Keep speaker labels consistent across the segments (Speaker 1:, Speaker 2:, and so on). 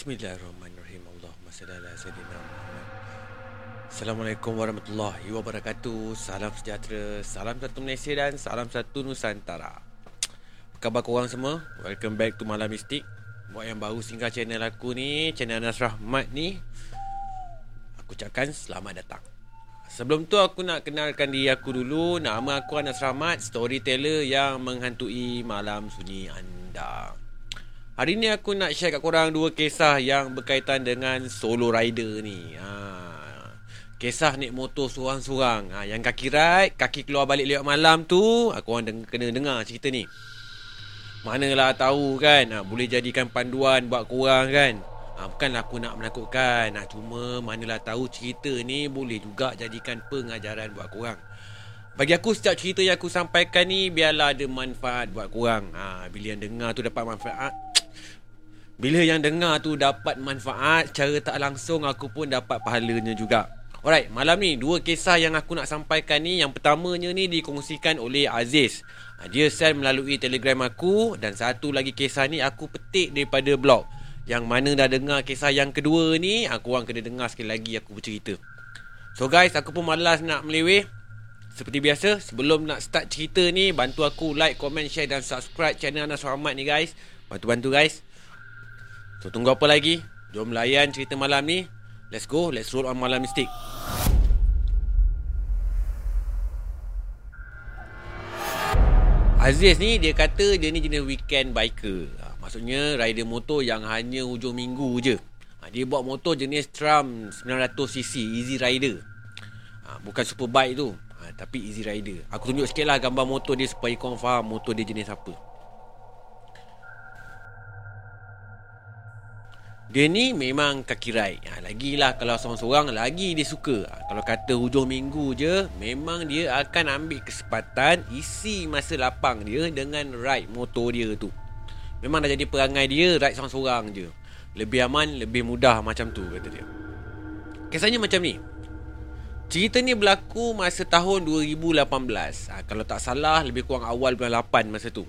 Speaker 1: Bismillahirrahmanirrahim. Allahumma salli ala sayyidina Muhammad. Assalamualaikum warahmatullahi wabarakatuh. Salam sejahtera, salam satu Malaysia dan salam satu Nusantara. Apa khabar korang semua? Welcome back to Malam Mistik. Buat yang baru singgah channel aku ni, channel Anas Rahmat ni, aku ucapkan selamat datang. Sebelum tu aku nak kenalkan diri aku dulu. Nama aku Anas Rahmat, storyteller yang menghantui malam sunyi anda. Hari ni aku nak share kat korang dua kisah yang berkaitan dengan solo rider ni. Ha. Kisah naik motor seorang-seorang. Ha. Yang kaki ride, kaki keluar balik lewat malam tu, aku orang deng- kena dengar cerita ni. Manalah tahu kan, ha. boleh jadikan panduan buat korang kan. Ha. Bukanlah aku nak menakutkan. Ha. Cuma manalah tahu cerita ni boleh juga jadikan pengajaran buat korang. Bagi aku setiap cerita yang aku sampaikan ni biarlah ada manfaat buat korang. Ha, bila yang dengar tu dapat manfaat, bila yang dengar tu dapat manfaat Cara tak langsung aku pun dapat pahalanya juga. Alright, malam ni dua kisah yang aku nak sampaikan ni. Yang pertamanya ni dikongsikan oleh Aziz. Dia send melalui telegram aku Dan satu lagi kisah ni aku petik daripada blog. Yang mana dah dengar kisah yang kedua ni Aku orang kena dengar sekali lagi aku bercerita. So guys, aku pun malas nak meleweh. Seperti biasa, sebelum nak start cerita ni Bantu aku like, comment, share dan subscribe channel Anas Rahmat ni guys. Bantu-bantu guys So tunggu apa lagi? Jom layan cerita malam ni. Let's go, let's roll on malam mistik. Aziz ni dia kata dia ni jenis weekend biker. Ha, maksudnya rider motor yang hanya hujung minggu je. Ha, dia bawa motor jenis Trump 900cc Easy Rider. Ha, bukan superbike tu. Ha, tapi Easy Rider. Aku tunjuk sikit lah gambar motor dia supaya korang faham motor dia jenis apa. Dia ni memang kaki ride ha, Lagilah kalau seorang-seorang Lagi dia suka. Ha, Kalau kata hujung minggu je Memang dia akan ambil kesempatan Isi masa lapang dia Dengan ride motor dia tu. Memang dah jadi perangai dia Ride seorang-seorang je. Lebih aman Lebih mudah macam tu kata dia. Kisahnya macam ni. Cerita ni berlaku masa tahun 2018 ha, Kalau tak salah Lebih kurang awal bulan 8 masa tu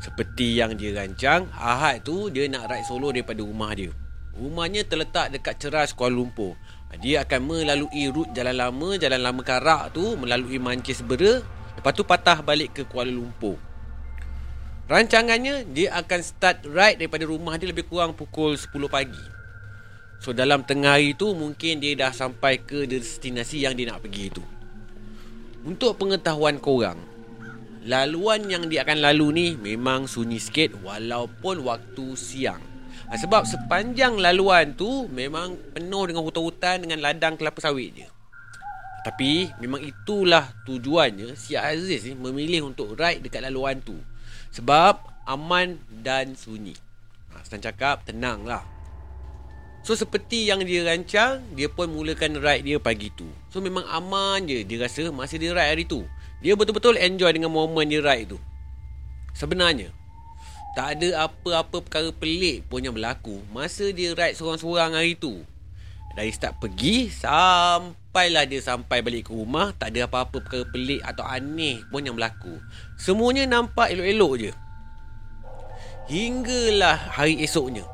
Speaker 1: seperti yang dia rancang, Ahad tu dia nak ride solo daripada rumah dia. Rumahnya terletak dekat Ceras Kuala Lumpur. Dia akan melalui rut Jalan Lama, Jalan Lama Karak tu, melalui Mancis Bera, lepas tu patah balik ke Kuala Lumpur. Rancangannya, dia akan start ride daripada rumah dia lebih kurang pukul 10 pagi. So dalam tengah hari tu, mungkin dia dah sampai ke destinasi yang dia nak pergi tu. Untuk pengetahuan korang, laluan yang dia akan lalu ni memang sunyi sikit walaupun waktu siang. Ha, sebab sepanjang laluan tu memang penuh dengan hutan-hutan dengan ladang kelapa sawit je. Tapi memang itulah tujuannya si Aziz ni memilih untuk ride dekat laluan tu. Sebab aman dan sunyi. Ha, senang cakap tenang lah. So seperti yang dia rancang, dia pun mulakan ride dia pagi tu. So memang aman je dia rasa masa dia ride hari tu. Dia betul-betul enjoy dengan momen dia ride tu. Sebenarnya, tak ada apa-apa perkara pelik pun yang berlaku masa dia ride seorang-seorang hari tu. Dari start pergi sampailah dia sampai balik ke rumah, tak ada apa-apa perkara pelik atau aneh pun yang berlaku. Semuanya nampak elok-elok je. Hinggalah hari esoknya.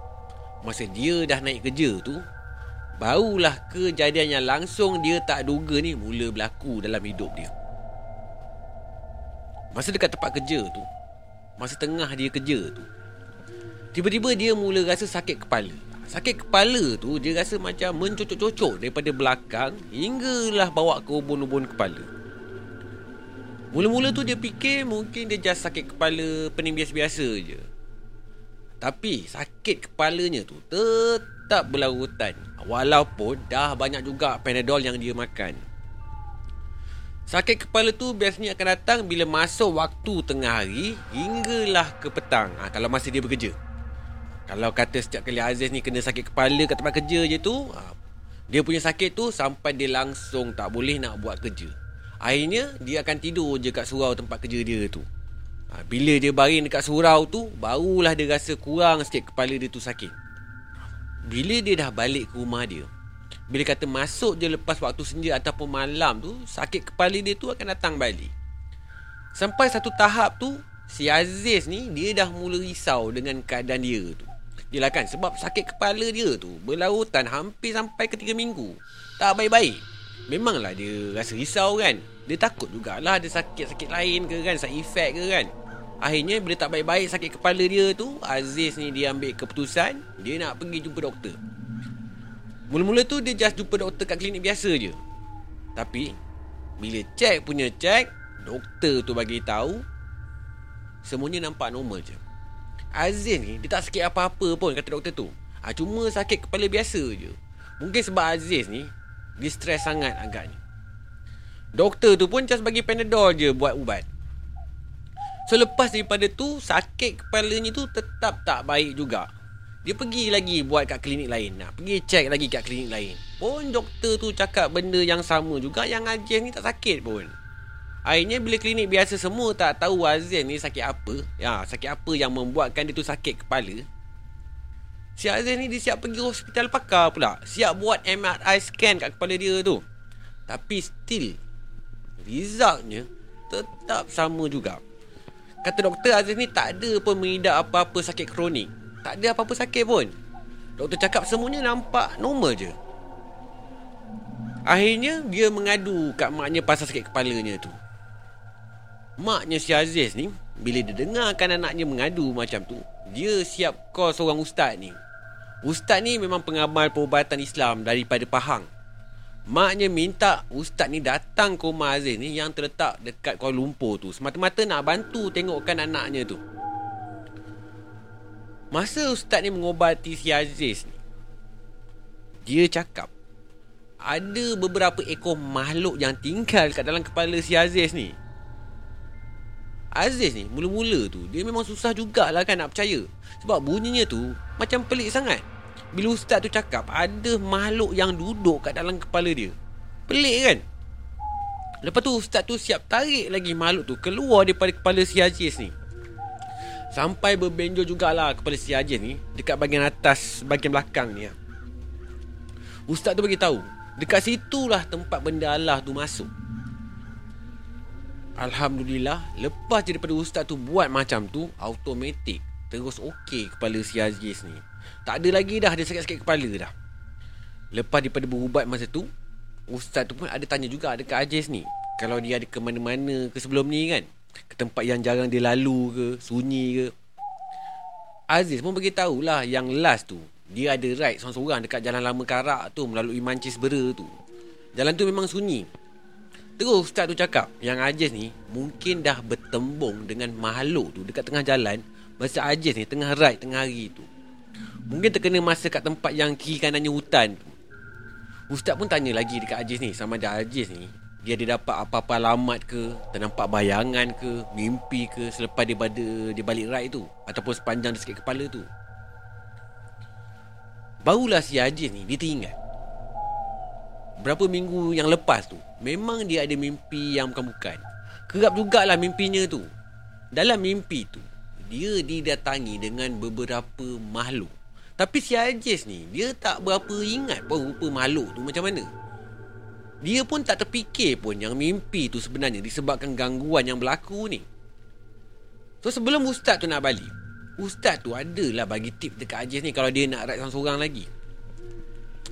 Speaker 1: Masa dia dah naik kerja tu, barulah kejadian yang langsung dia tak duga ni mula berlaku dalam hidup dia. Masa dekat tempat kerja tu Masa tengah dia kerja tu Tiba-tiba dia mula rasa sakit kepala. Sakit kepala tu Dia rasa macam mencocok-cocok Daripada belakang Hinggalah bawa ke ubun-ubun kepala. Mula-mula tu dia fikir Mungkin dia just sakit kepala Pening biasa-biasa je. Tapi sakit kepalanya tu Tetap berlarutan Walaupun dah banyak juga Panadol yang dia makan Sakit kepala tu biasanya akan datang bila masuk waktu tengah hari hinggalah ke petang ha, kalau masih dia bekerja. Kalau kata setiap kali Aziz ni kena sakit kepala kat tempat kerja je tu, ha, dia punya sakit tu sampai dia langsung tak boleh nak buat kerja. Akhirnya dia akan tidur je kat surau tempat kerja dia tu. Ha, bila dia baring dekat surau tu, barulah dia rasa kurang sikit kepala dia tu sakit. Bila dia dah balik ke rumah dia, bila kata masuk je lepas waktu senja ataupun malam tu Sakit kepala dia tu akan datang balik. Sampai satu tahap tu Si Aziz ni dia dah mula risau dengan keadaan dia tu. Yelah kan sebab sakit kepala dia tu Berlautan hampir sampai ke 3 minggu. Tak baik-baik. Memanglah dia rasa risau kan? Dia takut jugalah ada sakit-sakit lain ke kan Side effect ke kan? Akhirnya bila tak baik-baik sakit kepala dia tu Aziz ni dia ambil keputusan Dia nak pergi jumpa doktor Mula-mula tu dia just jumpa doktor kat klinik biasa je. Tapi Bila check punya check Doktor tu bagi tahu Semuanya nampak normal je. Aziz ni Dia tak sakit apa-apa pun Kata doktor tu. Ha, Cuma sakit kepala biasa je. Mungkin sebab Aziz ni Dia stres sangat agaknya. Doktor tu pun just bagi panadol je Buat ubat. So lepas daripada tu Sakit kepalanya tu Tetap tak baik juga Dia pergi lagi Buat kat klinik lain. Nak pergi check lagi kat klinik lain. Pun doktor tu cakap Benda yang sama juga Yang Aziz ni tak sakit pun. Akhirnya bila klinik biasa semua tak tahu Azin ni sakit apa ya, Sakit apa yang membuatkan dia tu sakit kepala Si Azin ni dia siap pergi hospital pakar pula. Siap buat MRI scan kat kepala dia tu. Tapi still Resultnya Tetap sama juga. Kata doktor Azin ni tak ada pun mengidap apa-apa sakit kronik Tak ada apa-apa sakit pun. Doktor cakap semuanya nampak normal je. Akhirnya dia mengadu kat maknya pasal sakit kepalanya tu. Maknya si Aziz ni Bila dia dengarkan anaknya mengadu macam tu Dia siap call seorang ustaz ni. Ustaz ni memang pengamal perubatan Islam daripada Pahang. Maknya minta ustaz ni datang ke rumah Aziz ni Yang terletak dekat Kuala Lumpur tu. Semata-mata nak bantu tengokkan anaknya tu Masa ustaz ni mengobati si Aziz ni Dia cakap Ada beberapa ekor makhluk yang tinggal kat dalam kepala si Aziz ni Aziz ni mula-mula tu dia memang susah jugalah kan nak percaya. Sebab bunyinya tu macam pelik sangat. Bila ustaz tu cakap ada makhluk yang duduk kat dalam kepala dia. Pelik kan? Lepas tu ustaz tu siap tarik lagi makhluk tu keluar daripada kepala si Aziz ni. Sampai berbenjol jugalah kepala si Aziz ni dekat bahagian atas, bahagian belakang ni. Ustaz tu bagi tahu, dekat situlah tempat benda Allah tu masuk. Alhamdulillah Lepas daripada ustaz tu buat macam tu Automatik Terus okey kepala si Aziz ni Tak ada lagi dah Dia sakit-sakit kepala dah Lepas daripada berubat masa tu Ustaz tu pun ada tanya juga Dekat Aziz ni Kalau dia ada ke mana-mana ke sebelum ni kan Ke tempat yang jarang dia lalu ke Sunyi ke. Aziz pun beritahu lah Yang last tu Dia ada ride seorang-seorang Dekat jalan lama karak tu Melalui Mancis Bera tu. Jalan tu memang sunyi. Terus ustaz tu cakap Yang Aziz ni Mungkin dah bertembung Dengan makhluk tu Dekat tengah jalan Masa Aziz ni Tengah ride Tengah hari tu. Mungkin terkena masa kat tempat Yang kiri kanannya hutan tu. Ustaz pun tanya lagi Dekat Aziz ni Sama ada Aziz ni Dia ada dapat apa-apa alamat ke Ternampak bayangan ke Mimpi ke Selepas dia, pada, dia balik ride tu Ataupun sepanjang dia sakit kepala tu. Barulah si Aziz ni Dia teringat. Berapa minggu yang lepas tu Memang dia ada mimpi yang bukan-bukan. Kerap jugalah mimpinya tu. Dalam mimpi tu Dia didatangi dengan beberapa makhluk. Tapi si Ajis ni Dia tak berapa ingat pun rupa makhluk tu macam mana Dia pun tak terfikir pun Yang mimpi tu sebenarnya Disebabkan gangguan yang berlaku ni. So sebelum ustaz tu nak balik Ustaz tu adalah bagi tip dekat Ajis ni Kalau dia nak ride seorang-seorang lagi.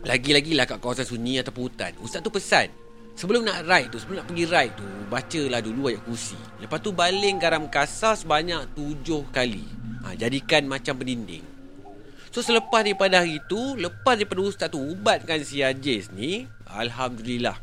Speaker 1: Lagi-lagi lah kat kawasan sunyi atau hutan. Ustaz tu pesan Sebelum nak ride tu Sebelum nak pergi ride tu Bacalah dulu ayat kursi. Lepas tu baling garam kasar Sebanyak tujuh kali. Ha, Jadikan macam berdinding So selepas daripada hari tu Lepas daripada Ustaz tu Ubatkan si Aziz ni Alhamdulillah.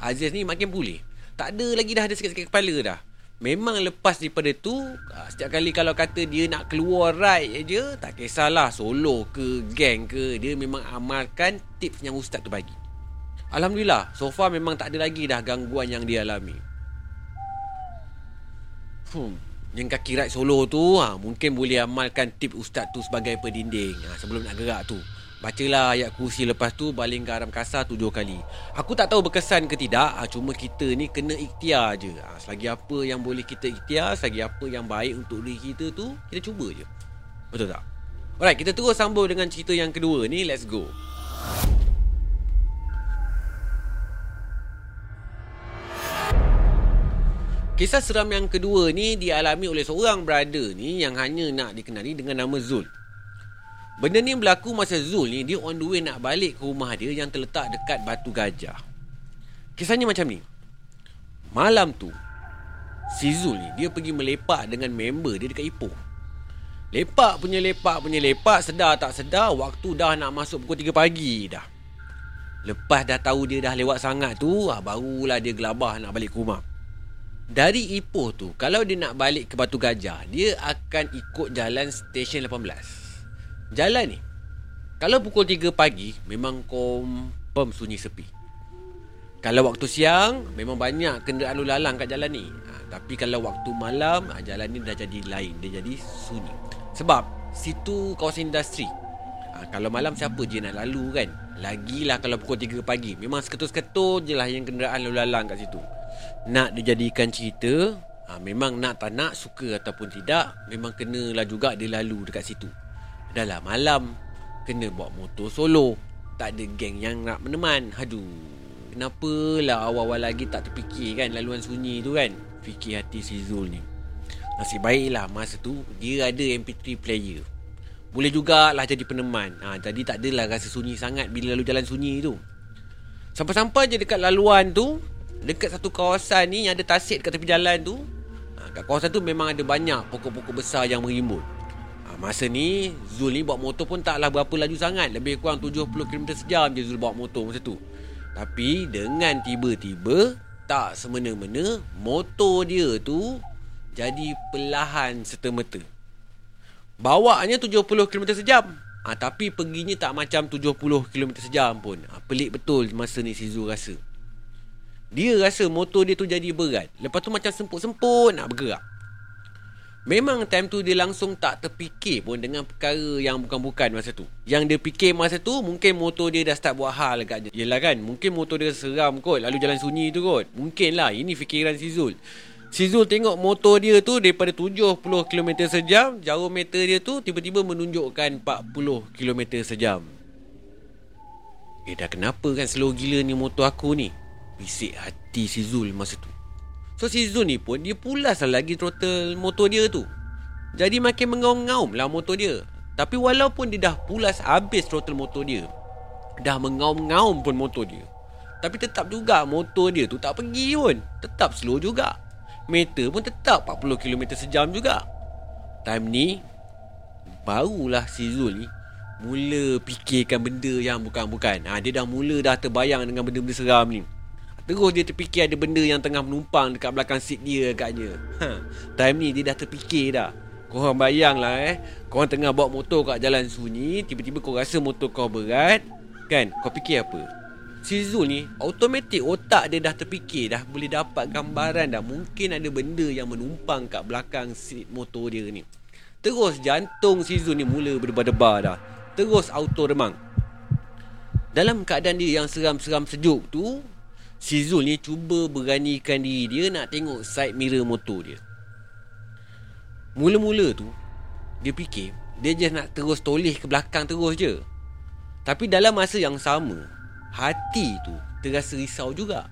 Speaker 1: Aziz ni makin pulih. Tak ada lagi dah ada sikit-sikit kepala dah. Memang lepas daripada tu ah, Setiap kali kalau kata dia nak keluar ride je Tak kisahlah solo ke gang ke Dia memang amalkan tips yang ustaz tu bagi. Alhamdulillah So far memang tak ada lagi dah gangguan yang dia alami. Hmm Yang kaki ride solo tu ha, Mungkin boleh amalkan tips ustaz tu sebagai pendinding ha, Sebelum nak gerak tu Bacalah ayat kursi lepas tu baling garam kasar tujuh kali. Aku tak tahu berkesan ke tidak. Ha, cuma kita ni kena ikhtiar je. Ha, selagi apa yang boleh kita ikhtiar, selagi apa yang baik untuk diri kita tu, kita cuba je. Betul tak? Alright, kita terus sambung dengan cerita yang kedua ni. Let's go. Kisah seram yang kedua ni dialami oleh seorang brother ni yang hanya nak dikenali dengan nama Zul. Benda ni berlaku masa Zul ni Dia on the way nak balik ke rumah dia Yang terletak dekat Batu Gajah. Kisahnya macam ni. Malam tu Si Zul ni Dia pergi melepak dengan member dia dekat Ipoh. Lepak punya lepak punya lepak Sedar tak sedar Waktu dah nak masuk pukul 3 pagi dah. Lepas dah tahu dia dah lewat sangat tu ah, Barulah dia gelabah nak balik ke rumah Dari Ipoh tu Kalau dia nak balik ke Batu Gajah Dia akan ikut jalan stesen 18 Jalan ni Kalau pukul 3 pagi Memang confirm sunyi sepi. Kalau waktu siang Memang banyak kenderaan lalu lalang kat jalan ni. Ha, Tapi kalau waktu malam ha, Jalan ni dah jadi lain Dia jadi sunyi. Sebab Situ kawasan industri. Ha, Kalau malam siapa je nak lalu kan? Lagilah kalau pukul 3 pagi. Memang seketul-seketul je lah Yang kenderaan lalu lalang kat situ Nak dijadikan cerita ha, Memang nak tak nak Suka ataupun tidak Memang kenalah juga Dia lalu dekat situ. Dah lah malam Kena bawa motor solo. Tak ada geng yang nak meneman. Aduh Kenapalah awal-awal lagi tak terfikir kan Laluan sunyi tu kan? Fikir hati si Zul ni. Nasib baiklah masa tu Dia ada MP3 player. Boleh jugalah jadi peneman. Ha, Jadi tak adalah rasa sunyi sangat Bila lalu jalan sunyi tu. Sampai-sampai je dekat laluan tu Dekat satu kawasan ni Yang ada tasik dekat tepi jalan tu ha, Kat kawasan tu memang ada banyak Pokok-pokok besar yang merimbun Masa ni Zul ni bawa motor pun taklah berapa laju sangat. Lebih kurang 70 km sejam je Zul bawa motor masa tu. Tapi dengan tiba-tiba Tak semena-mena Motor dia tu Jadi perlahan serta-merta. Bawanya 70 km sejam. Ha, Tapi perginya tak macam 70 km sejam pun. Ha, Pelik betul masa ni si Zul rasa Dia rasa motor dia tu jadi berat Lepas tu macam semput-semput nak bergerak Memang time tu dia langsung tak terfikir pun dengan perkara yang bukan-bukan masa tu. Yang dia fikir masa tu mungkin motor dia dah start buat hal agaknya. Yelah kan, mungkin motor dia seram kot lalu jalan sunyi tu kot. Mungkin lah, ini fikiran si Zul. Si Zul tengok motor dia tu daripada 70 km sejam, jauh meter dia tu tiba-tiba menunjukkan 40 km sejam. Eh dah kenapa kan slow gila ni motor aku ni? Bisik hati si Zul masa tu. So si Zul ni pun Dia pulas lah lagi throttle motor dia tu. Jadi makin mengaum-ngaum lah motor dia. Tapi walaupun dia dah pulas habis throttle motor dia Dah mengaum-ngaum pun motor dia. Tapi tetap juga motor dia tu tak pergi pun. Tetap slow juga. Meter pun tetap 40 km sejam juga. Time ni Barulah si Zul ni Mula fikirkan benda yang bukan-bukan. Ha, Dia dah mula dah terbayang dengan benda-benda seram ni Terus dia terfikir ada benda yang tengah menumpang dekat belakang seat dia agaknya. Ha, time ni dia dah terfikir dah. Korang bayanglah eh. Korang tengah bawa motor kat jalan sunyi. Tiba-tiba kau rasa motor kau berat. Kan? Kau fikir apa? Si Zul ni, automatik otak dia dah terfikir dah. Boleh dapat gambaran dah. Mungkin ada benda yang menumpang kat belakang seat motor dia ni. Terus jantung si Zul ni mula berdebar-debar dah. Terus auto remang. Dalam keadaan dia yang seram-seram sejuk tu, Si Zul ni cuba beranikan diri dia nak tengok side mirror motor dia. Mula-mula tu, dia fikir dia just nak terus toleh ke belakang terus je. Tapi dalam masa yang sama, hati tu terasa risau juga.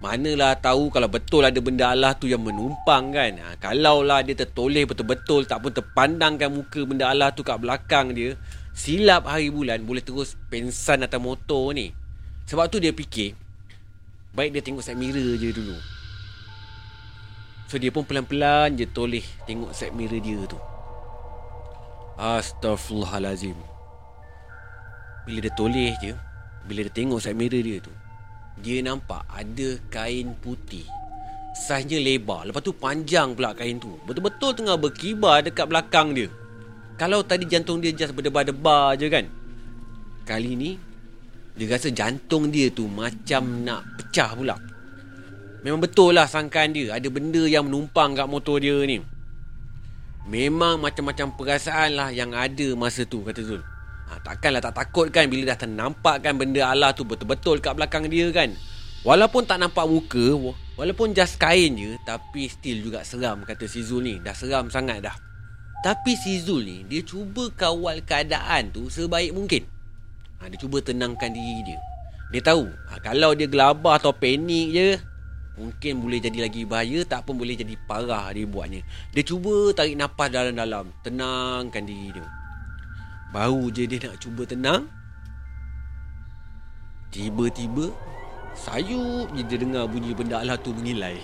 Speaker 1: Manalah tahu kalau betul ada benda Allah tu yang menumpang kan. Ha, kalaulah dia tertoleh betul-betul tak pun terpandangkan muka benda Allah tu kat belakang dia. Silap hari bulan boleh terus pensan atas motor ni. Sebab tu dia fikir Baik dia tengok side mirror je dulu. So dia pun pelan-pelan je toleh tengok side mirror dia tu. Astaghfirullahalazim. Bila dia toleh je Bila dia tengok side mirror dia tu Dia nampak ada kain putih. Saiznya lebar. Lepas tu panjang pula kain tu. Betul-betul tengah berkibar dekat belakang dia. Kalau tadi jantung dia just berdebar-debar je kan. Kali ni dia rasa jantung dia tu macam nak pecah pula. Memang betul lah sangkaan dia. Ada benda yang menumpang kat motor dia ni. Memang macam-macam perasaan lah yang ada masa tu kata Zul. Ha, takkanlah tak takut kan bila dah ternampakkan benda Allah tu betul-betul kat belakang dia kan. Walaupun tak nampak muka, walaupun just kain je, tapi still juga seram kata si Zul ni. Dah seram sangat dah. Tapi si Zul ni, dia cuba kawal keadaan tu sebaik mungkin ha, Dia cuba tenangkan diri dia. Dia tahu ha, Kalau dia gelabah atau panik je Mungkin boleh jadi lagi bahaya Tak pun boleh jadi parah dia buatnya. Dia cuba tarik nafas dalam-dalam Tenangkan diri dia. Baru je dia nak cuba tenang Tiba-tiba Sayup je dia dengar bunyi benda Allah tu mengilai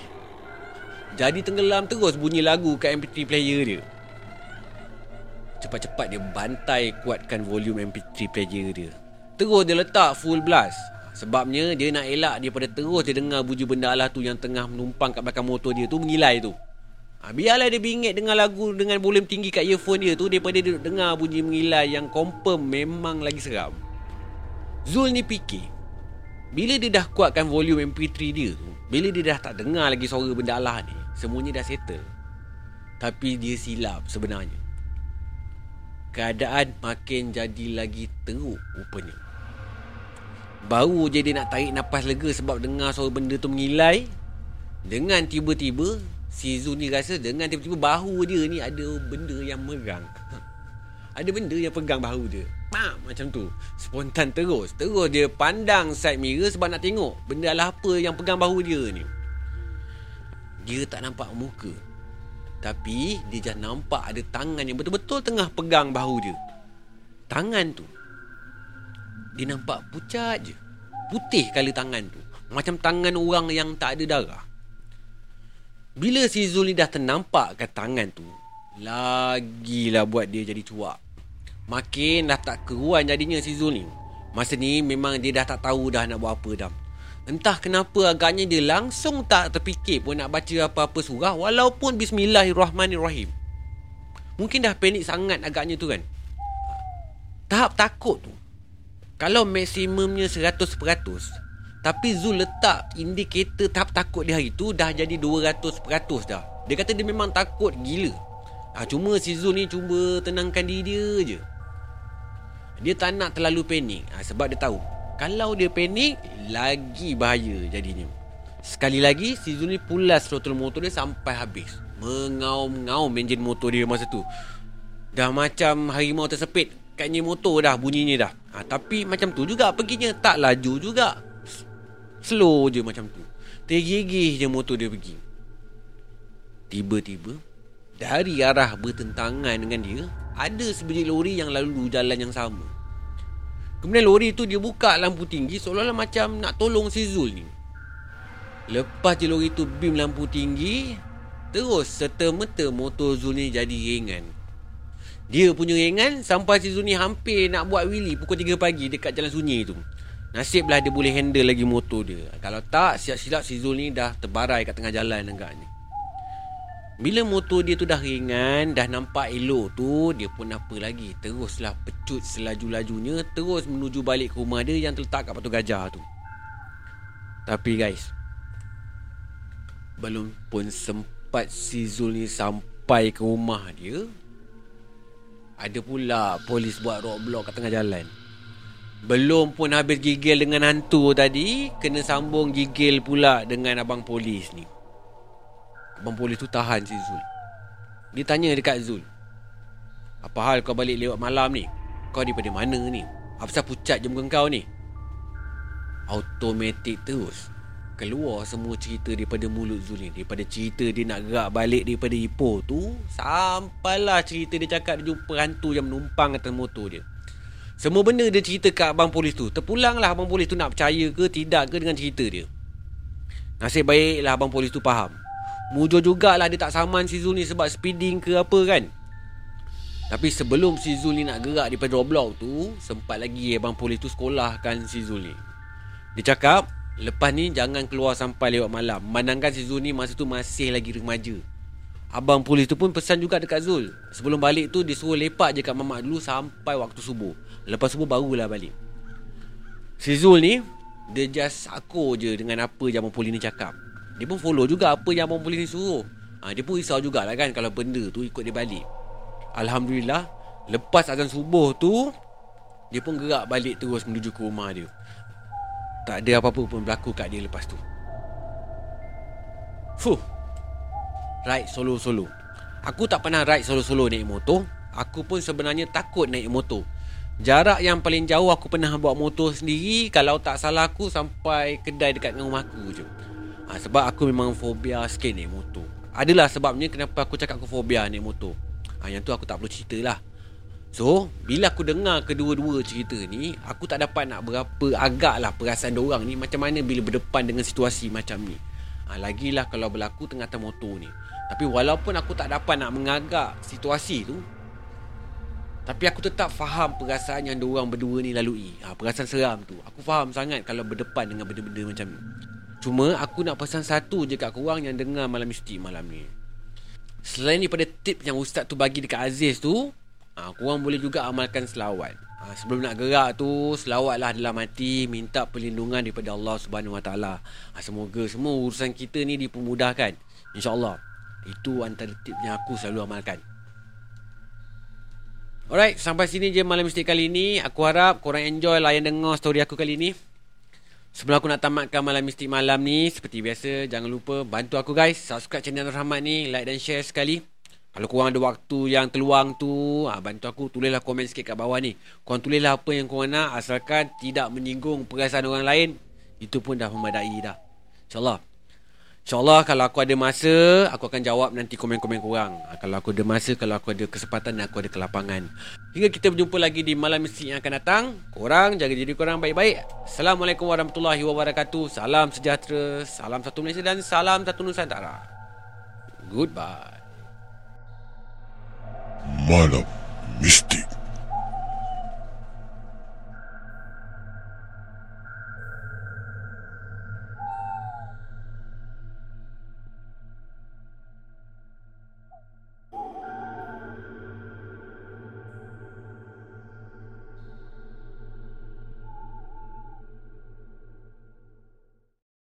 Speaker 1: Jadi tenggelam terus bunyi lagu kat MP3 player dia. Cepat-cepat dia bantai kuatkan volume MP3 player dia Terus dia letak full blast. Sebabnya dia nak elak daripada terus dia dengar bunyi benda Allah tu Yang tengah menumpang kat belakang motor dia tu mengilai tu. Ha, Biarlah dia bingit dengar lagu dengan volume tinggi kat earphone dia tu Daripada dia dengar bunyi mengilai yang confirm memang lagi seram. Zul ni fikir bila dia dah kuatkan volume MP3 dia tu Bila dia dah tak dengar lagi suara benda Allah ni Semuanya dah settle. Tapi dia silap sebenarnya Keadaan makin jadi lagi teruk rupanya. Baru je dia nak tarik nafas lega Sebab dengar suara benda tu mengilai. Dengan tiba-tiba Si Zul ni rasa dengan tiba-tiba bahu dia ni Ada benda yang merang. Ada benda yang pegang bahu dia. Mak, macam tu. Spontan terus. Terus dia pandang side mirror Sebab nak tengok Benda lah apa yang pegang bahu dia ni. Dia tak nampak muka Tapi Dia just nampak ada tangan Yang betul-betul tengah pegang bahu dia. Tangan tu Dia nampak pucat je. Putih kali tangan tu. Macam tangan orang yang tak ada darah. Bila si Zul ni dah ternampakkan tangan tu Lagilah buat dia jadi cuak. Makin dah tak keruan jadinya si Zul ni Masa ni memang dia dah tak tahu dah nak buat apa dah Entah kenapa agaknya dia langsung tak terfikir pun nak baca apa-apa surah Walaupun Bismillahirrahmanirrahim. Mungkin dah panik sangat agaknya tu kan? Tahap takut tu. Kalau maksimumnya 100% Tapi Zul letak indikator tahap takut dia hari tu Dah jadi 200% dah. Dia kata dia memang takut gila. Ha, Cuma si Zul ni cuba tenangkan diri dia je. Dia tak nak terlalu panik. Ha, Sebab dia tahu Kalau dia panik Lagi bahaya jadinya. Sekali lagi Si Zul ni pulas throttle motor dia sampai habis. Mengaum-ngaum enjin motor dia masa tu. Dah macam harimau tersepit. Kat enjin motor dah bunyinya dah. Ha, Tapi macam tu juga perginya Tak laju juga. Slow je macam tu. Tergigih je motor dia pergi. Tiba-tiba Dari arah bertentangan dengan dia ada sebiji lori yang lalu jalan yang sama. Kemudian lori tu dia buka lampu tinggi seolah-olah macam nak tolong si Zul ni. Lepas je lori tu bim lampu tinggi, terus serta-merta motor Zul ni jadi ringan. Dia punya ringan sampai si Zul ni hampir nak buat wheelie pukul 3 pagi dekat jalan sunyi tu. Nasiblah dia boleh handle lagi motor dia. Kalau tak, siap-siap si Zul ni dah terbarai kat tengah jalan agaknya. Bila motor dia tu dah ringan Dah nampak elok tu Dia pun apa lagi? Teruslah pecut selaju-lajunya Terus menuju balik ke rumah dia Yang terletak kat Batu Gajah tu. Tapi guys Belum pun sempat si Zul ni sampai ke rumah dia Ada pula polis buat roadblock kat tengah jalan. Belum pun habis gigil dengan hantu tadi Kena sambung gigil pula dengan abang polis ni Abang polis tu tahan si Zul. Dia tanya dekat Zul Apa hal kau balik lewat malam ni? Kau daripada mana ni? Apa sebab pucat je muka kau ni? Automatik terus Keluar semua cerita daripada mulut Zul ni. Daripada cerita dia nak gerak balik daripada Ipoh tu Sampailah cerita dia cakap dia jumpa hantu yang menumpang atas motor dia. Semua benda dia cerita kat abang polis tu. Terpulanglah abang polis tu nak percaya ke tidak ke dengan cerita dia. Nasib baiklah abang polis tu faham Mujur jugalah dia tak saman si Zul ni sebab speeding ke apa kan. Tapi sebelum si Zul ni nak gerak di Roadblock tu Sempat lagi abang polis tu sekolahkan si Zul ni. Dia cakap Lepas ni jangan keluar sampai lewat malam. Memandangkan si Zul ni masa tu masih lagi remaja. Abang polis tu pun pesan juga dekat Zul. Sebelum balik tu dia suruh lepak je kat mamak dulu sampai waktu subuh. Lepas subuh barulah balik. Si Zul ni Dia just aku je dengan apa yang abang polis ni cakap dia pun follow juga apa yang abang polis ni suruh. Ha, Dia pun risau jugalah kan Kalau benda tu ikut dia balik. Alhamdulillah Lepas azan subuh tu Dia pun gerak balik terus menuju ke rumah dia. Tak ada apa-apa pun berlaku kat dia lepas tu. Fuh. Ride solo-solo. Aku tak pernah ride solo-solo naik motor. Aku pun sebenarnya takut naik motor. Jarak yang paling jauh aku pernah bawa motor sendiri Kalau tak salah aku sampai kedai dekat rumah aku je ha, Sebab aku memang fobia sikit naik motor Adalah sebabnya kenapa aku cakap aku fobia naik motor ha, Yang tu aku tak perlu cerita lah So, bila aku dengar kedua-dua cerita ni, aku tak dapat nak berapa agak lah perasaan orang ni macam mana bila berdepan dengan situasi macam ni. Ha, lagilah kalau berlaku tengah atas motor ni. Tapi walaupun aku tak dapat nak mengagak situasi tu, tapi aku tetap faham perasaan yang orang berdua ni lalui. Ha, perasaan seram tu. Aku faham sangat kalau berdepan dengan benda-benda macam ni. Cuma aku nak pesan satu je kat korang yang dengar malam mistik malam ni. Selain daripada tip yang ustaz tu bagi dekat Aziz tu, ha, korang boleh juga amalkan selawat. Ha, sebelum nak gerak tu, selawatlah dalam hati, minta perlindungan daripada Allah Subhanahu Wa Taala. Ha, semoga semua urusan kita ni dipermudahkan. InsyaAllah. Itu antara tip yang aku selalu amalkan. Alright, sampai sini je malam mistik kali ni. Aku harap korang enjoy lah yang dengar story aku kali ni. Sebelum aku nak tamatkan malam mistik malam ni, seperti biasa, jangan lupa bantu aku guys. Subscribe channel Rahmat ni, like dan share sekali. Kalau korang ada waktu yang terluang tu, ha, bantu aku tulislah komen sikit kat bawah ni. Korang tulislah apa yang korang nak asalkan tidak menyinggung perasaan orang lain. Itu pun dah memadai dah. InsyaAllah. InsyaAllah kalau aku ada masa, aku akan jawab nanti komen-komen korang. Ha, kalau aku ada masa, kalau aku ada kesempatan aku ada kelapangan. Hingga kita berjumpa lagi di malam misi yang akan datang. Korang jaga diri korang baik-baik. Assalamualaikum warahmatullahi wabarakatuh. Salam sejahtera, salam satu Malaysia dan salam satu Nusantara. Goodbye.
Speaker 2: Malam Mistik